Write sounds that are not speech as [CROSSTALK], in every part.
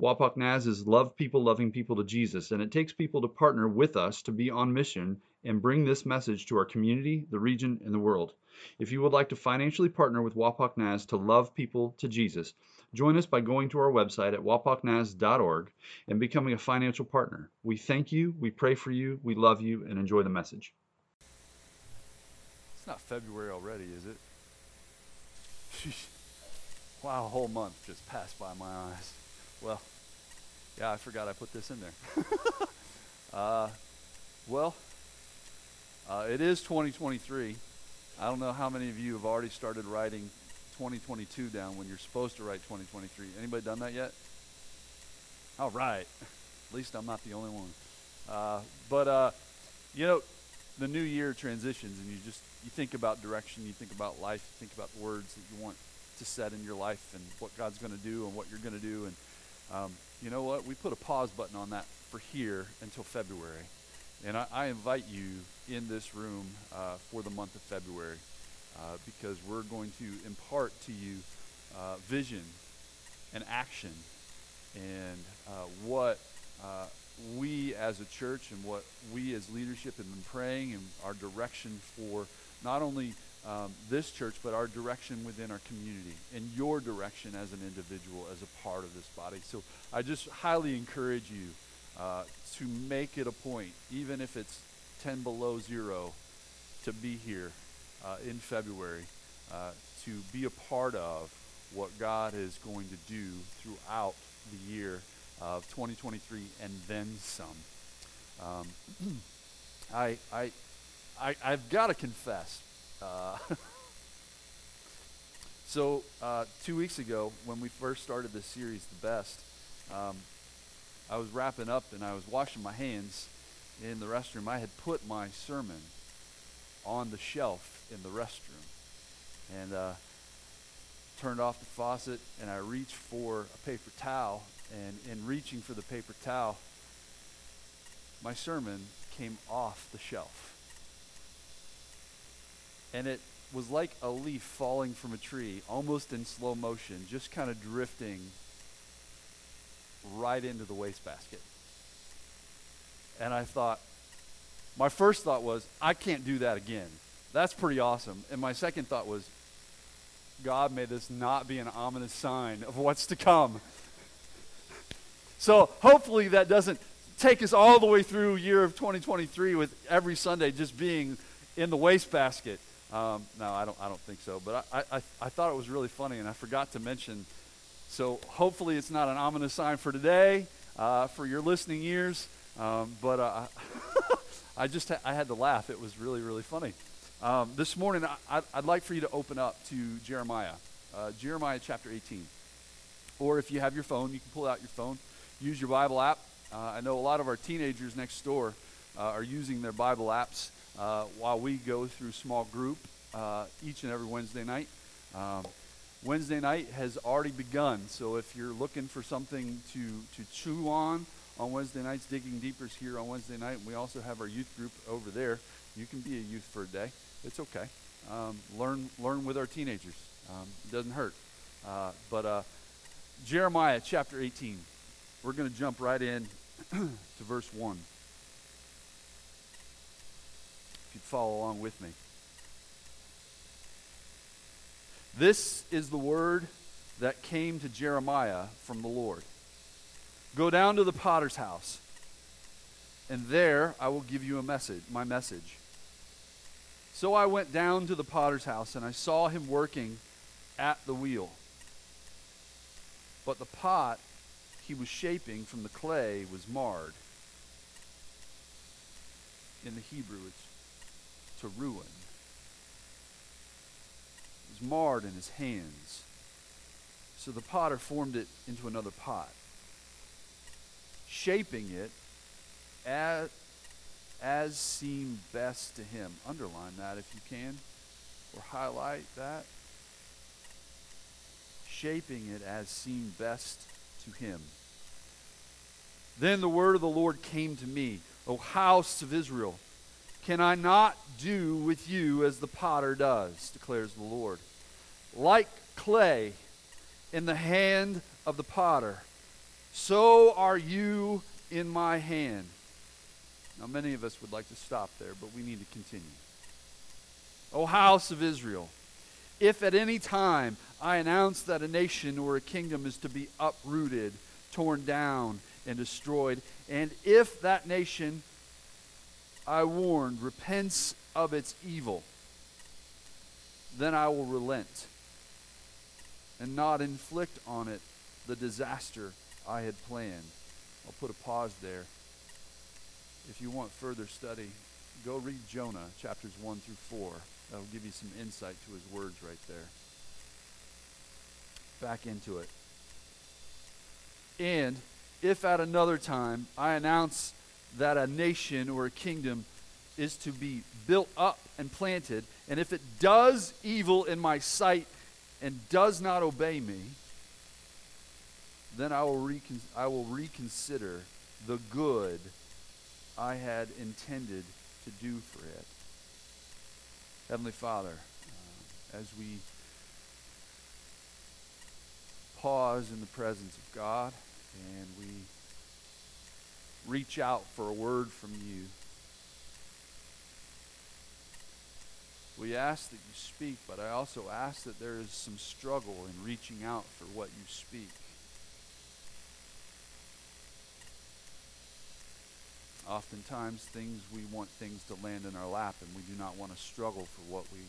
Wapak Naz is love people loving people to Jesus, and it takes people to partner with us to be on mission and bring this message to our community, the region, and the world. If you would like to financially partner with Wapak Naz to love people to Jesus, join us by going to our website at wapaknaz.org and becoming a financial partner. We thank you, we pray for you, we love you, and enjoy the message. It's not February already, is it? [LAUGHS] wow, a whole month just passed by my eyes. Well, yeah, I forgot I put this in there. [LAUGHS] uh, well, uh, it is 2023. I don't know how many of you have already started writing 2022 down when you're supposed to write 2023. Anybody done that yet? All right. At least I'm not the only one. Uh, but uh, you know, the new year transitions, and you just you think about direction, you think about life, you think about the words that you want to set in your life, and what God's going to do, and what you're going to do, and um, you know what? We put a pause button on that for here until February. And I, I invite you in this room uh, for the month of February uh, because we're going to impart to you uh, vision and action and uh, what uh, we as a church and what we as leadership have been praying and our direction for not only um, this church, but our direction within our community and your direction as an individual, as a part of this body. So I just highly encourage you uh, to make it a point, even if it's 10 below zero, to be here uh, in February, uh, to be a part of what God is going to do throughout the year of 2023 and then some. Um, [CLEARS THROAT] I, I, I, I've got to confess. Uh, [LAUGHS] so, uh, two weeks ago, when we first started this series, The Best, um, I was wrapping up and I was washing my hands in the restroom. I had put my sermon on the shelf in the restroom and uh, turned off the faucet and I reached for a paper towel. And in reaching for the paper towel, my sermon came off the shelf. And it was like a leaf falling from a tree, almost in slow motion, just kind of drifting right into the wastebasket. And I thought, my first thought was, I can't do that again. That's pretty awesome. And my second thought was, God, may this not be an ominous sign of what's to come. so hopefully that doesn't take us all the way through year of 2023 with every Sunday just being in the wastebasket. Um, no, I don't, I don't think so. But I, I, I thought it was really funny, and I forgot to mention so hopefully it's not an ominous sign for today, uh, for your listening ears. Um, but uh, [LAUGHS] I just ha- I had to laugh. It was really really funny. Um, this morning I, would like for you to open up to Jeremiah, uh, Jeremiah chapter 18. Or if you have your phone, you can pull out your phone, use your Bible app. Uh, I know a lot of our teenagers next door uh, are using their Bible apps uh, while we go through small group each and every Wednesday night. Um, Wednesday night has already begun. So if you're looking for something to, to chew on on Wednesday nights, Digging Deeper is here on Wednesday night. And we also have our youth group over there. You can be a youth for a day. It's okay. Um, learn, learn with our teenagers. Um, it doesn't hurt. Uh, but uh, Jeremiah chapter 18. We're going to jump right in [CLEARS THROAT] to verse 1. If you'd follow along with me. This is the word that came to Jeremiah from the Lord Go down to the potter's house, and there I will give you a message, my message. So I went down to the potter's house, and I saw him working at the wheel. But the pot he was shaping from the clay was marred. In the Hebrew, it's to ruin It was marred in his hands. So the potter formed it into another pot, shaping it as, as seemed best to him. Underline that if you can, or highlight that. Shaping it as seemed best to him. Then the word of the Lord came to me, O house of Israel. Can I not do with you as the potter does, declares the Lord? Like clay in the hand of the potter, so are you in my hand. Now, many of us would like to stop there, but we need to continue. O house of Israel, if at any time I announce that a nation or a kingdom is to be uprooted, torn down, and destroyed, and if that nation I warned repents of its evil, then I will relent and not inflict on it the disaster I had planned. I'll put a pause there. If you want further study, go read Jonah chapters 1 through 4. That'll give you some insight to his words right there. Back into it. And if at another time I announce that a nation or a kingdom is to be built up and planted, and if it does evil in my sight and does not obey me, then I will, recon- I will reconsider the good I had intended to do for it. Heavenly Father, uh, as we pause in the presence of God and we reach out for a word from you, we ask that you speak, but I also ask that there is some struggle in reaching out for what you speak. Oftentimes, things we want things to land in our lap, and we do not want to struggle for what we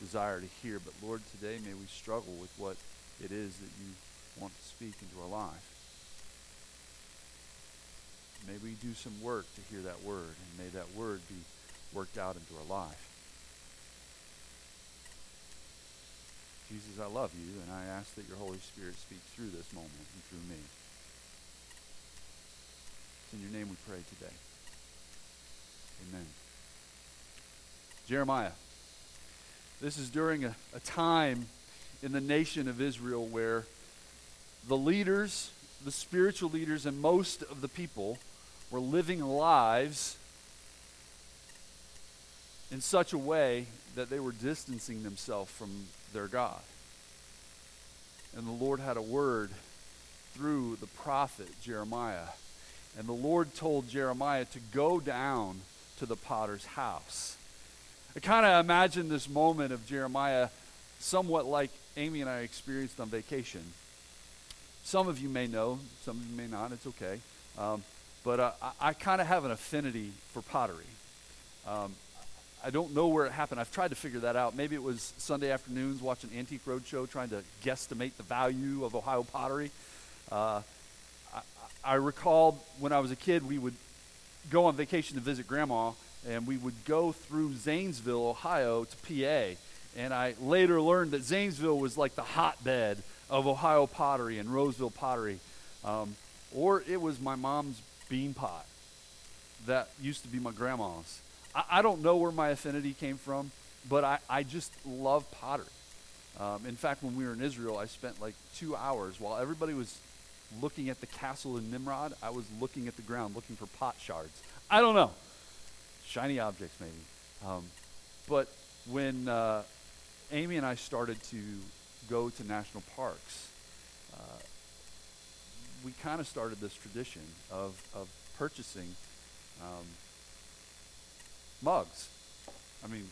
desire to hear. But Lord, today may we struggle with what it is that you want to speak into our life. May we do some work to hear that word, and may that word be worked out into our life. Jesus, I love you, and I ask that your Holy Spirit speak through this moment and through me. It's in your name we pray today. Amen. Jeremiah. This is during a, a time in the nation of Israel where the leaders, the spiritual leaders, and most of the people were living lives in such a way that they were distancing themselves from their God. And the Lord had a word through the prophet Jeremiah. And the Lord told Jeremiah to go down to the potter's house. I kind of imagine this moment of Jeremiah somewhat like Amy and I experienced on vacation. Some of you may know, some of you may not, it's okay. Um, but uh, I, I kind of have an affinity for pottery. Um, I don't know where it happened. I've tried to figure that out. Maybe it was Sunday afternoons watching Antique Roadshow trying to guesstimate the value of Ohio pottery. Uh, I, I recalled when I was a kid, we would go on vacation to visit grandma, and we would go through Zanesville, Ohio to PA. And I later learned that Zanesville was like the hotbed of Ohio pottery and Roseville pottery. Um, or it was my mom's bean pot that used to be my grandma's. I, I don't know where my affinity came from, but I, I just love pottery. Um, in fact, when we were in Israel, I spent like two hours while everybody was looking at the castle in Nimrod. I was looking at the ground looking for pot shards. I don't know. Shiny objects, maybe. Um, but when uh, Amy and I started to go to national parks, we kind of started this tradition of, of purchasing um, mugs. I mean,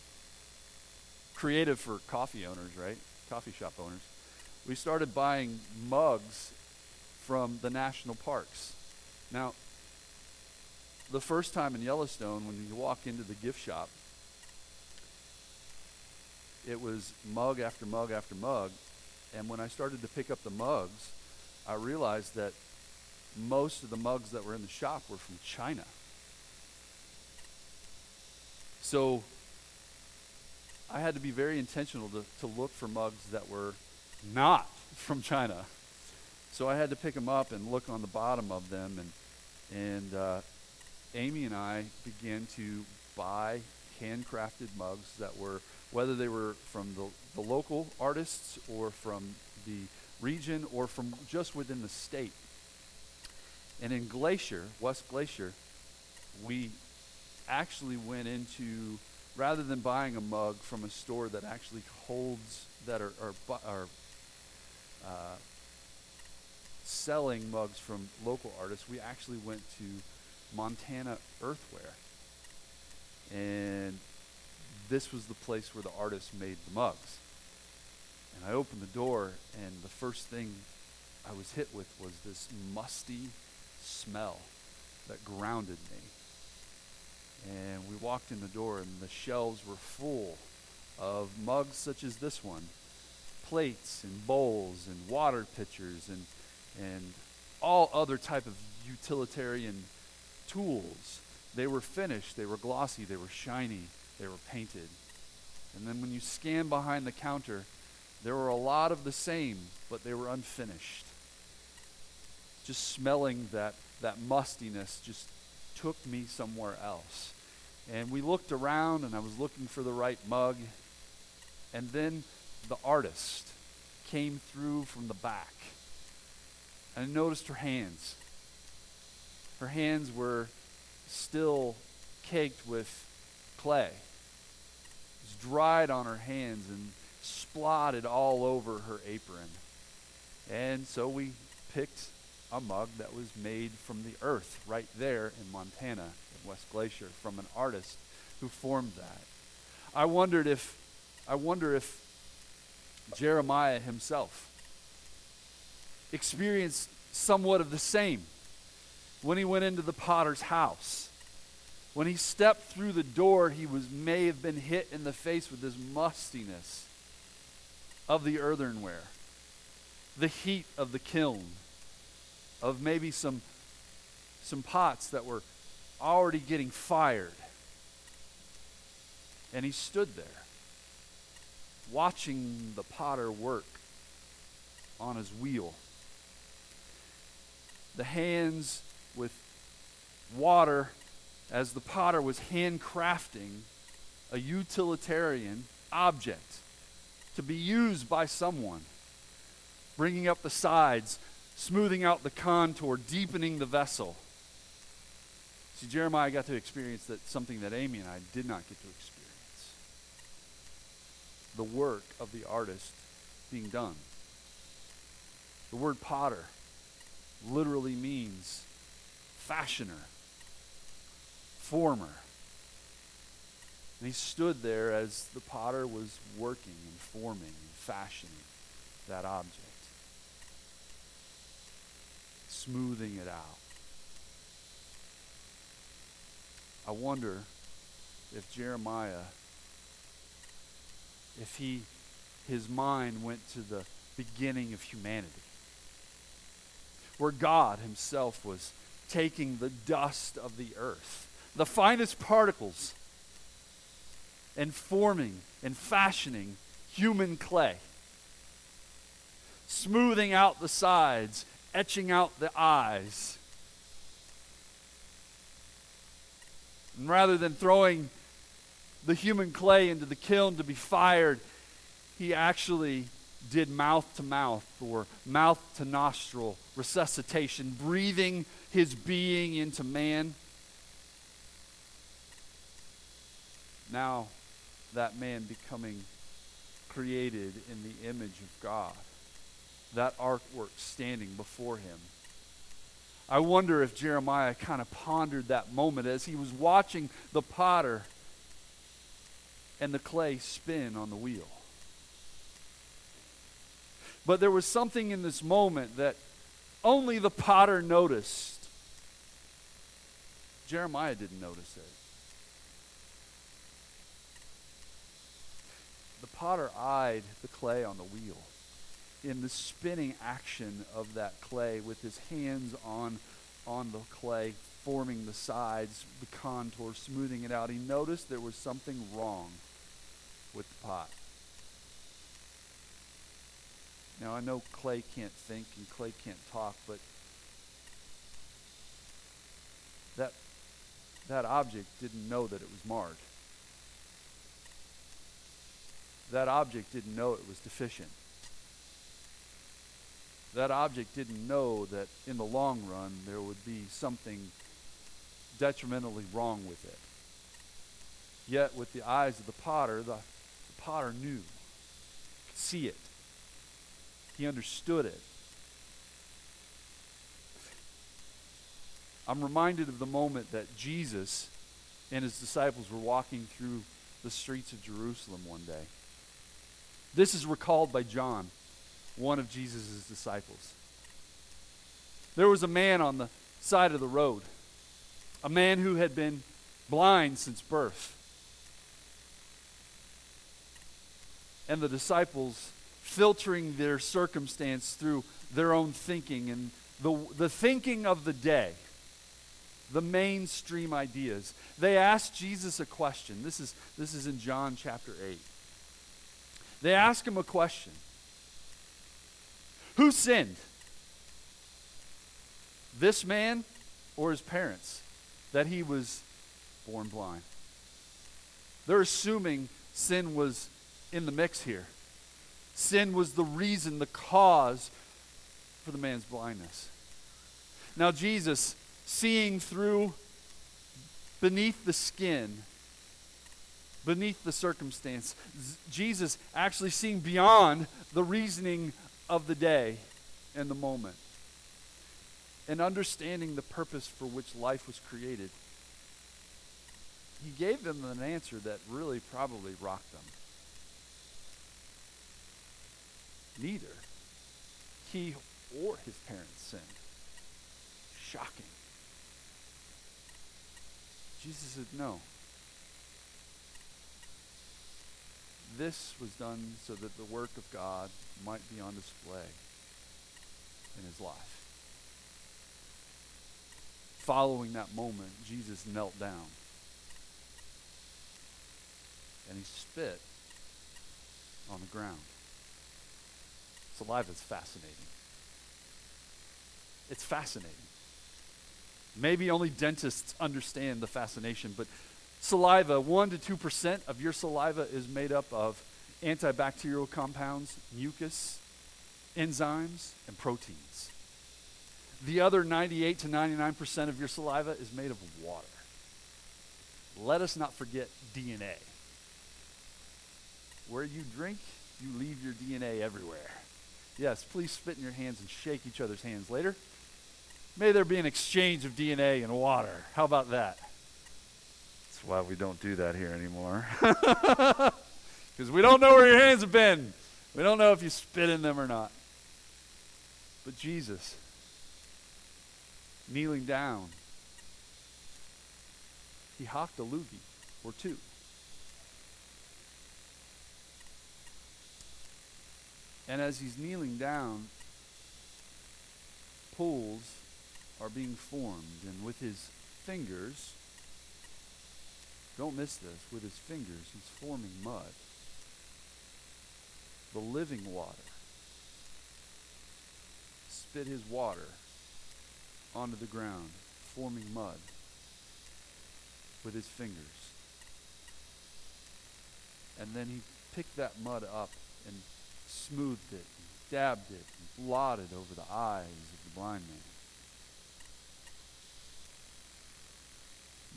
creative for coffee owners, right? Coffee shop owners. We started buying mugs from the national parks. Now, the first time in Yellowstone, when you walk into the gift shop, it was mug after mug after mug. And when I started to pick up the mugs, I realized that most of the mugs that were in the shop were from China. So I had to be very intentional to, to look for mugs that were not from China. So I had to pick them up and look on the bottom of them, and and uh, Amy and I began to buy handcrafted mugs that were, whether they were from the, the local artists or from the region or from just within the state. And in Glacier, West Glacier, we actually went into, rather than buying a mug from a store that actually holds, that are, are, are uh, selling mugs from local artists, we actually went to Montana Earthware. And this was the place where the artist made the mugs. And I opened the door, and the first thing I was hit with was this musty smell that grounded me. And we walked in the door, and the shelves were full of mugs such as this one plates and bowls and water pitchers and, and all other type of utilitarian tools. They were finished, they were glossy, they were shiny, they were painted. And then when you scan behind the counter, there were a lot of the same, but they were unfinished. Just smelling that, that mustiness just took me somewhere else. And we looked around, and I was looking for the right mug. And then the artist came through from the back. And I noticed her hands. Her hands were still caked with clay. It was dried on her hands and splotted all over her apron. And so we picked a mug that was made from the earth right there in Montana, in West Glacier, from an artist who formed that. I wondered if I wonder if Jeremiah himself experienced somewhat of the same when he went into the potter's house. When he stepped through the door, he was may have been hit in the face with this mustiness of the earthenware, the heat of the kiln, of maybe some some pots that were already getting fired. And he stood there watching the potter work on his wheel. The hands with water as the potter was handcrafting a utilitarian object to be used by someone, bringing up the sides, smoothing out the contour, deepening the vessel. See, Jeremiah got to experience that something that Amy and I did not get to experience the work of the artist being done. The word potter literally means fashioner, former. And he stood there as the potter was working and forming and fashioning that object, smoothing it out. I wonder if Jeremiah if he his mind went to the beginning of humanity where God himself was taking the dust of the earth the finest particles and forming and fashioning human clay smoothing out the sides etching out the eyes and rather than throwing the human clay into the kiln to be fired, he actually did mouth to mouth or mouth to nostril resuscitation, breathing his being into man. Now, that man becoming created in the image of God, that artwork standing before him. I wonder if Jeremiah kind of pondered that moment as he was watching the potter and the clay spin on the wheel. But there was something in this moment that only the potter noticed. Jeremiah didn't notice it. The potter eyed the clay on the wheel in the spinning action of that clay with his hands on, on the clay, forming the sides, the contour, smoothing it out. He noticed there was something wrong with the pot. Now, I know clay can't think and clay can't talk, but that that object didn't know that it was marred. That object didn't know it was deficient. That object didn't know that in the long run there would be something detrimentally wrong with it. Yet, with the eyes of the potter, the, the potter knew, could see it. He understood it. I'm reminded of the moment that Jesus and his disciples were walking through the streets of Jerusalem one day. This is recalled by John, one of Jesus' disciples. There was a man on the side of the road, a man who had been blind since birth. And the disciples, filtering their circumstance through their own thinking and the, the thinking of the day, the mainstream ideas, they asked Jesus a question. This is, this is in John chapter 8. They ask him a question Who sinned? This man or his parents that he was born blind? They're assuming sin was in the mix here. Sin was the reason, the cause for the man's blindness. Now, Jesus, seeing through beneath the skin, beneath the circumstance. Jesus actually seeing beyond the reasoning of the day and the moment. And understanding the purpose for which life was created. He gave them an answer that really probably rocked them. Neither he or his parents sinned. Shocking. Jesus said, No. This was done so that the work of God might be on display in his life. Following that moment, Jesus knelt down and he spit on the ground. Saliva is fascinating. It's fascinating. Maybe only dentists understand the fascination, but saliva, 1 to 2% of your saliva is made up of antibacterial compounds, mucus, enzymes, and proteins. The other 98 to 99% of your saliva is made of water. Let us not forget DNA. Where you drink, you leave your DNA everywhere. Yes, please spit in your hands and shake each other's hands later. May there be an exchange of DNA and water. How about that? Why we don't do that here anymore. [LAUGHS] Because we don't know where your hands have been. We don't know if you spit in them or not. But Jesus, kneeling down, he hocked a loogie or two. And as he's kneeling down, pools are being formed. And with his fingers, don't miss this, with his fingers, he's forming mud. The living water. Spit his water onto the ground, forming mud with his fingers. And then he picked that mud up and smoothed it, and dabbed it, and blotted over the eyes of the blind man.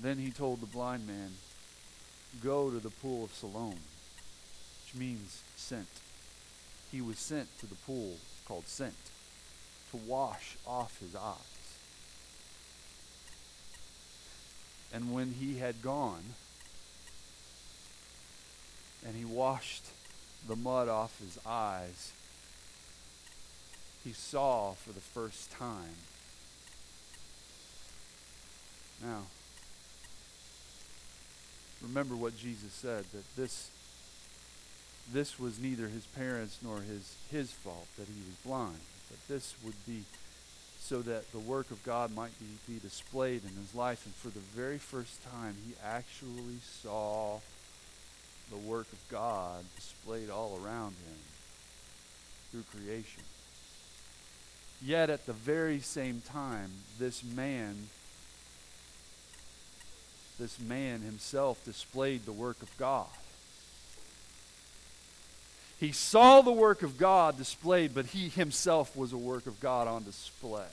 Then he told the blind man, Go to the pool of Siloam, which means sent. He was sent to the pool called Sent to wash off his eyes. And when he had gone, and he washed the mud off his eyes, he saw for the first time. Now, remember what Jesus said that this this was neither his parents nor his his fault that he was blind, but this would be so that the work of God might be, be displayed in his life. And for the very first time, he actually saw the work of God displayed all around him through creation. Yet at the very same time, this man this man himself displayed the work of God. He saw the work of God displayed, but he himself was a work of God on display.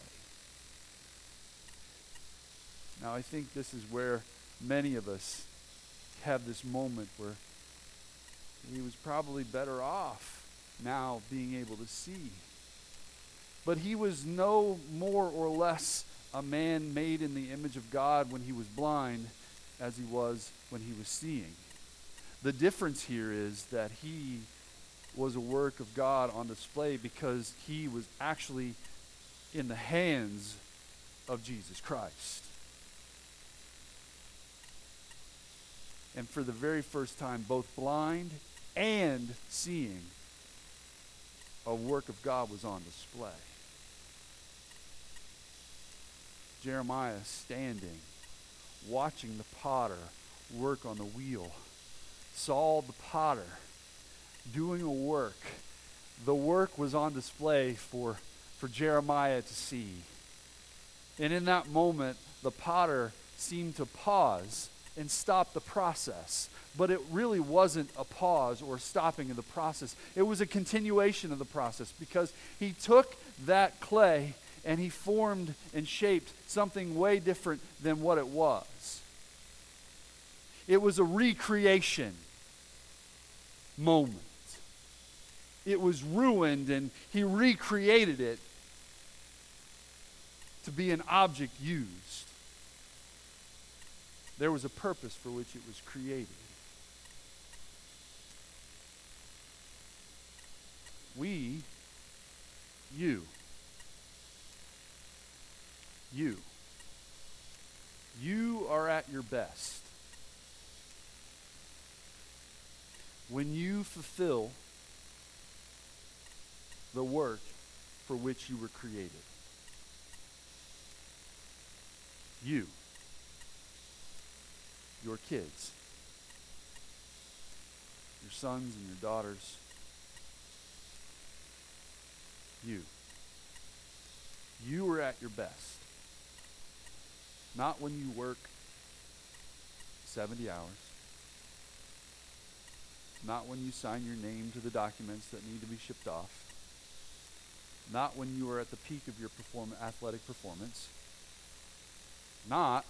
Now, I think this is where many of us have this moment where he was probably better off now being able to see. But he was no more or less a man made in the image of God when he was blind as he was when he was seeing. The difference here is that he was a work of God on display because he was actually in the hands of Jesus Christ. And for the very first time, both blind and seeing, a work of God was on display. Jeremiah standing, watching the potter work on the wheel, saw the potter doing a work. The work was on display for, for Jeremiah to see. And in that moment, the potter seemed to pause and stop the process. But it really wasn't a pause or stopping of the process. It was a continuation of the process because he took that clay and he formed and shaped something way different than what it was. It was a recreation moment. It was ruined and he recreated it to be an object used. There was a purpose for which it was created. We, you, you, you are at your best when you fulfill the work for which you were created. You your kids, your sons and your daughters, you. You are at your best. Not when you work 70 hours. Not when you sign your name to the documents that need to be shipped off. Not when you are at the peak of your perform- athletic performance. Not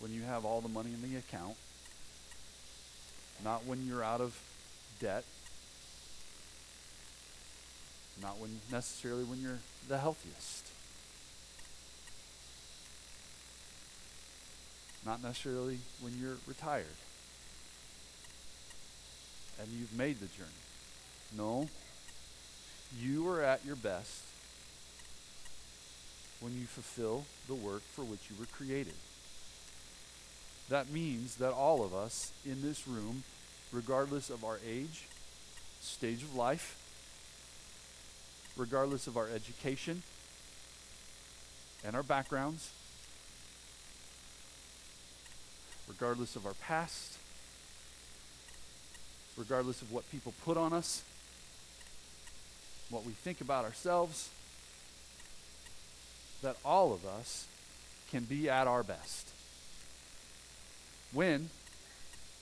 when you have all the money in the account, not when you're out of debt, not when necessarily when you're the healthiest. Not necessarily when you're retired and you've made the journey. No. You are at your best when you fulfill the work for which you were created. That means that all of us in this room, regardless of our age, stage of life, regardless of our education and our backgrounds, regardless of our past, regardless of what people put on us, what we think about ourselves, that all of us can be at our best when,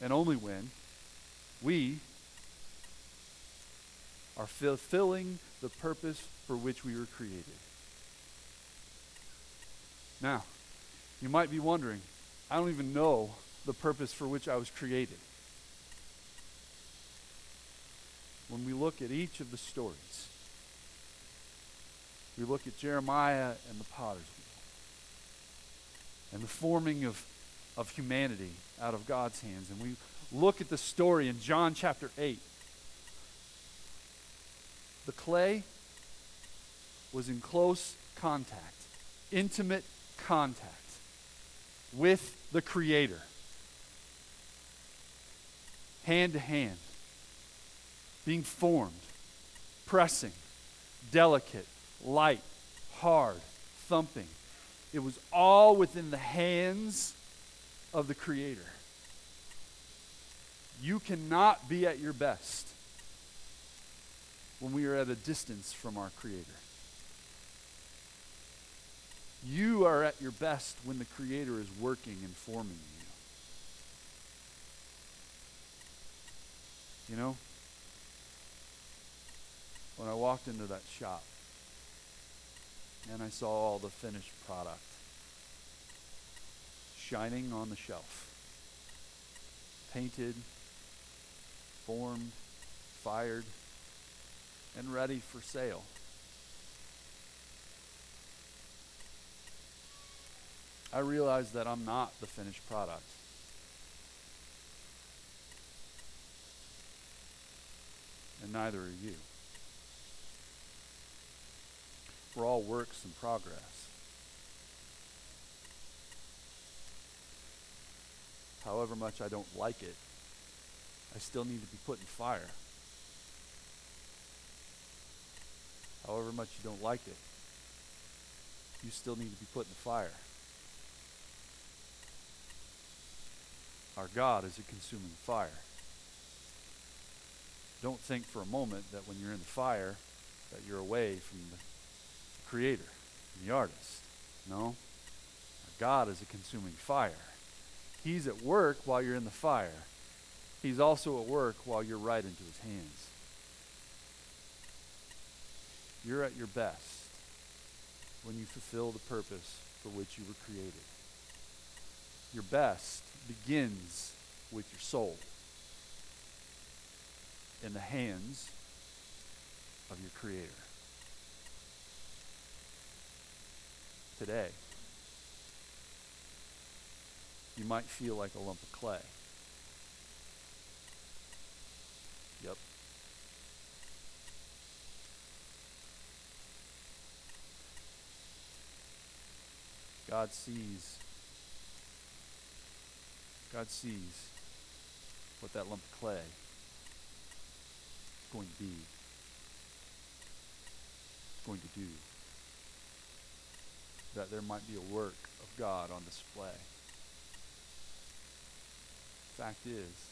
and only when, we are fulfilling the purpose for which we were created. Now, you might be wondering, I don't even know the purpose for which I was created. When we look at each of the stories, we look at Jeremiah and the potter's wheel and the forming of of humanity out of God's hands. And we look at the story in John chapter 8. The clay was in close contact, intimate contact with the Creator, hand to hand, being formed, pressing, delicate, light, hard, thumping. It was all within the hands of the Creator. You cannot be at your best when we are at a distance from our Creator. You are at your best when the Creator is working and forming you. You know? When I walked into that shop and I saw all the finished product shining on the shelf, painted, formed, fired, and ready for sale. I realize that I'm not the finished product. And neither are you. We're all works in progress. However much I don't like it, I still need to be put in fire. However much you don't like it, you still need to be put in the fire. Our God is a consuming fire. Don't think for a moment that when you're in the fire that you're away from the creator, from the artist. No. Our God is a consuming fire. He's at work while you're in the fire. He's also at work while you're right into his hands. You're at your best when you fulfill the purpose for which you were created. Your best begins with your soul in the hands of your Creator. Today, you might feel like a lump of clay. Yep. God sees. God sees what that lump of clay is going to be, going to do. That there might be a work of God on display. Fact is,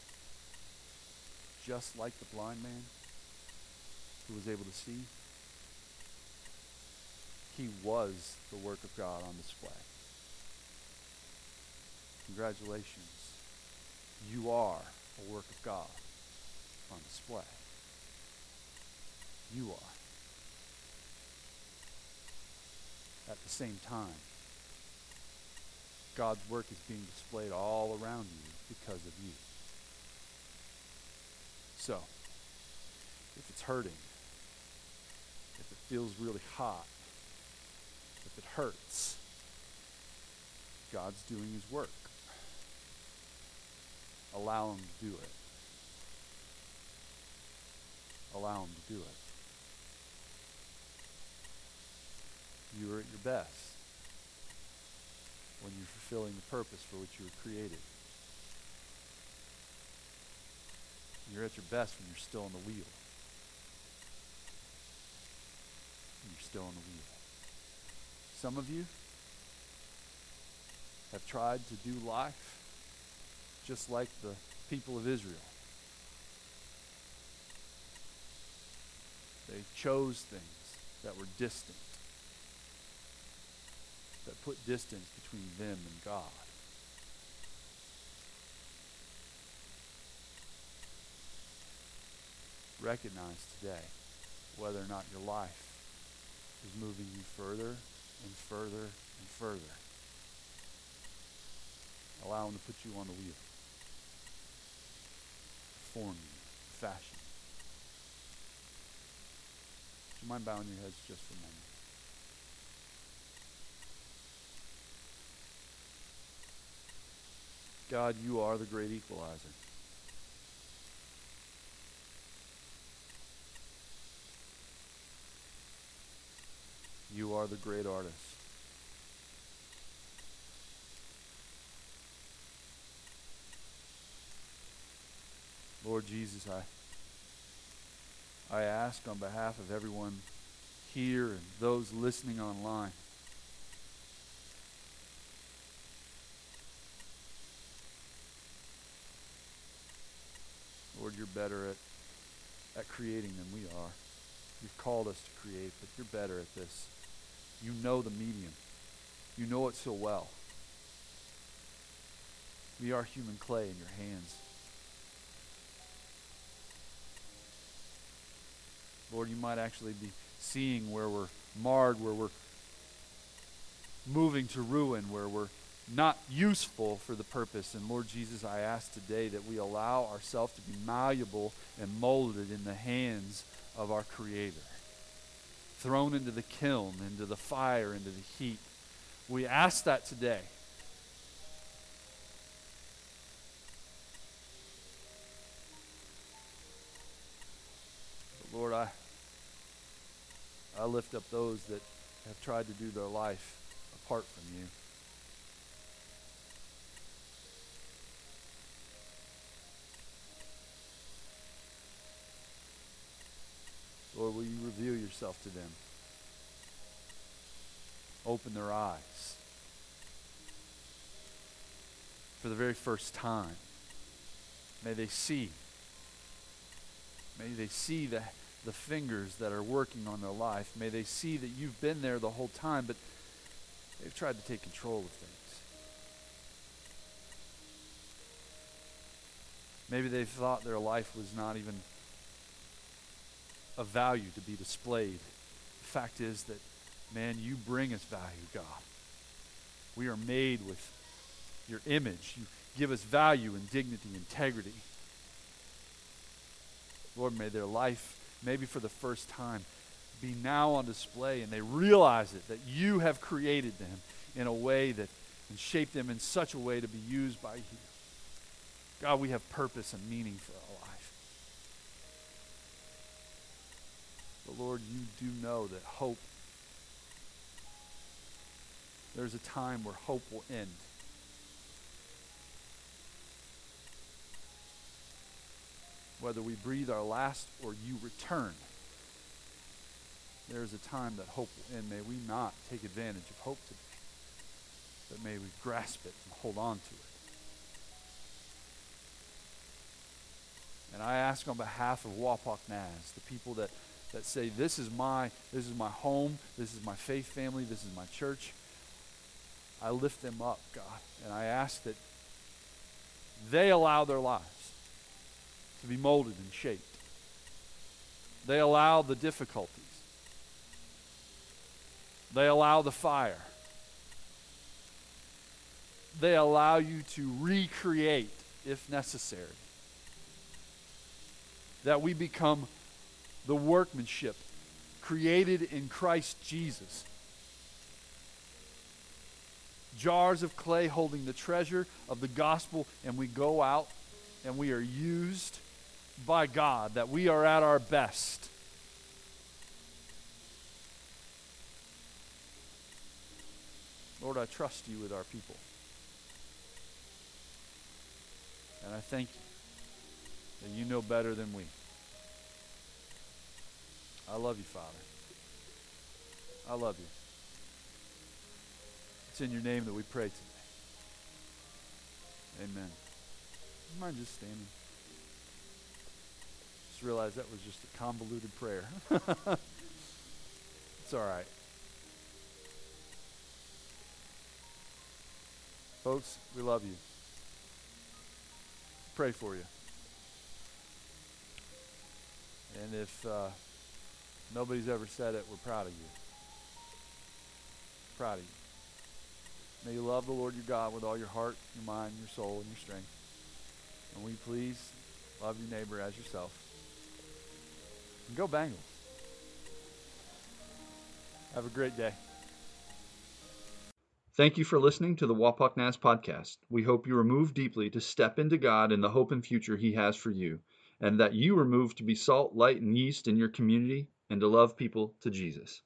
just like the blind man who was able to see, he was the work of God on display. Congratulations. You are a work of God on display. You are. At the same time, God's work is being displayed all around you because of you. So, if it's hurting, if it feels really hot, if it hurts, God's doing his work. Allow him to do it. Allow him to do it. You are at your best when you're fulfilling the purpose for which you were created. You're at your best when you're still on the wheel. You're still on the wheel. Some of you have tried to do life just like the people of Israel. They chose things that were distant, that put distance between them and God. Recognize today whether or not your life is moving you further and further and further. Allow him to put you on the wheel form you, fashion you. Do you mind bowing your heads just for a moment? God, you are the great equalizer. You are the great artist. Lord Jesus, I I ask on behalf of everyone here and those listening online Lord, you're better at, at creating than we are. You've called us to create, but you're better at this. You know the medium. You know it so well. We are human clay in your hands. Lord, you might actually be seeing where we're marred, where we're moving to ruin, where we're not useful for the purpose. And Lord Jesus, I ask today that we allow ourselves to be malleable and molded in the hands of our Creator, thrown into the kiln, into the fire, into the heat. We ask that today. But Lord, I, I lift up those that have tried to do their life apart from you. Lord, will you reveal yourself to them? Open their eyes for the very first time. May they see. May they see the, the fingers that are working on their life. May they see that you've been there the whole time, but they've tried to take control of things. Maybe they thought their life was not even of value to be displayed. The fact is that, man, you bring us value, God. We are made with your image. You give us value and dignity, integrity. Lord, may their life, maybe for the first time, be now on display and they realize it that you have created them in a way that and shaped them in such a way to be used by you. God, we have purpose and meaning for our life. But Lord, you do know that hope, there's a time where hope will end. Whether we breathe our last or you return, there is a time that hope will end. May we not take advantage of hope today, but may we grasp it and hold on to it. And I ask on behalf of Wapak Naz, the people that that say, This is my this is my home, this is my faith family, this is my church. I lift them up, God, and I ask that they allow their lives to be molded and shaped. They allow the difficulties. They allow the fire. They allow you to recreate if necessary. That we become the workmanship created in Christ Jesus. Jars of clay holding the treasure of the gospel, and we go out and we are used by God, that we are at our best. Lord, I trust you with our people. And I thank you that you know better than we. I love you, Father. I love you. It's in your name that we pray today. Amen. Mind just standing? Just realize that was just a convoluted prayer. [LAUGHS] it's all right. Folks, we love you. Pray for you. And if uh, Nobody's ever said it. We're proud of you. Proud of you. May you love the Lord your God with all your heart, your mind, your soul, and your strength. And you please love your neighbor as yourself? Go Bengals. Have a great day. Thank you for listening to the Wapak Naz podcast. We hope you are moved deeply to step into God and the hope and future He has for you, and that you are moved to be salt, light, and yeast in your community and to love people to Jesus.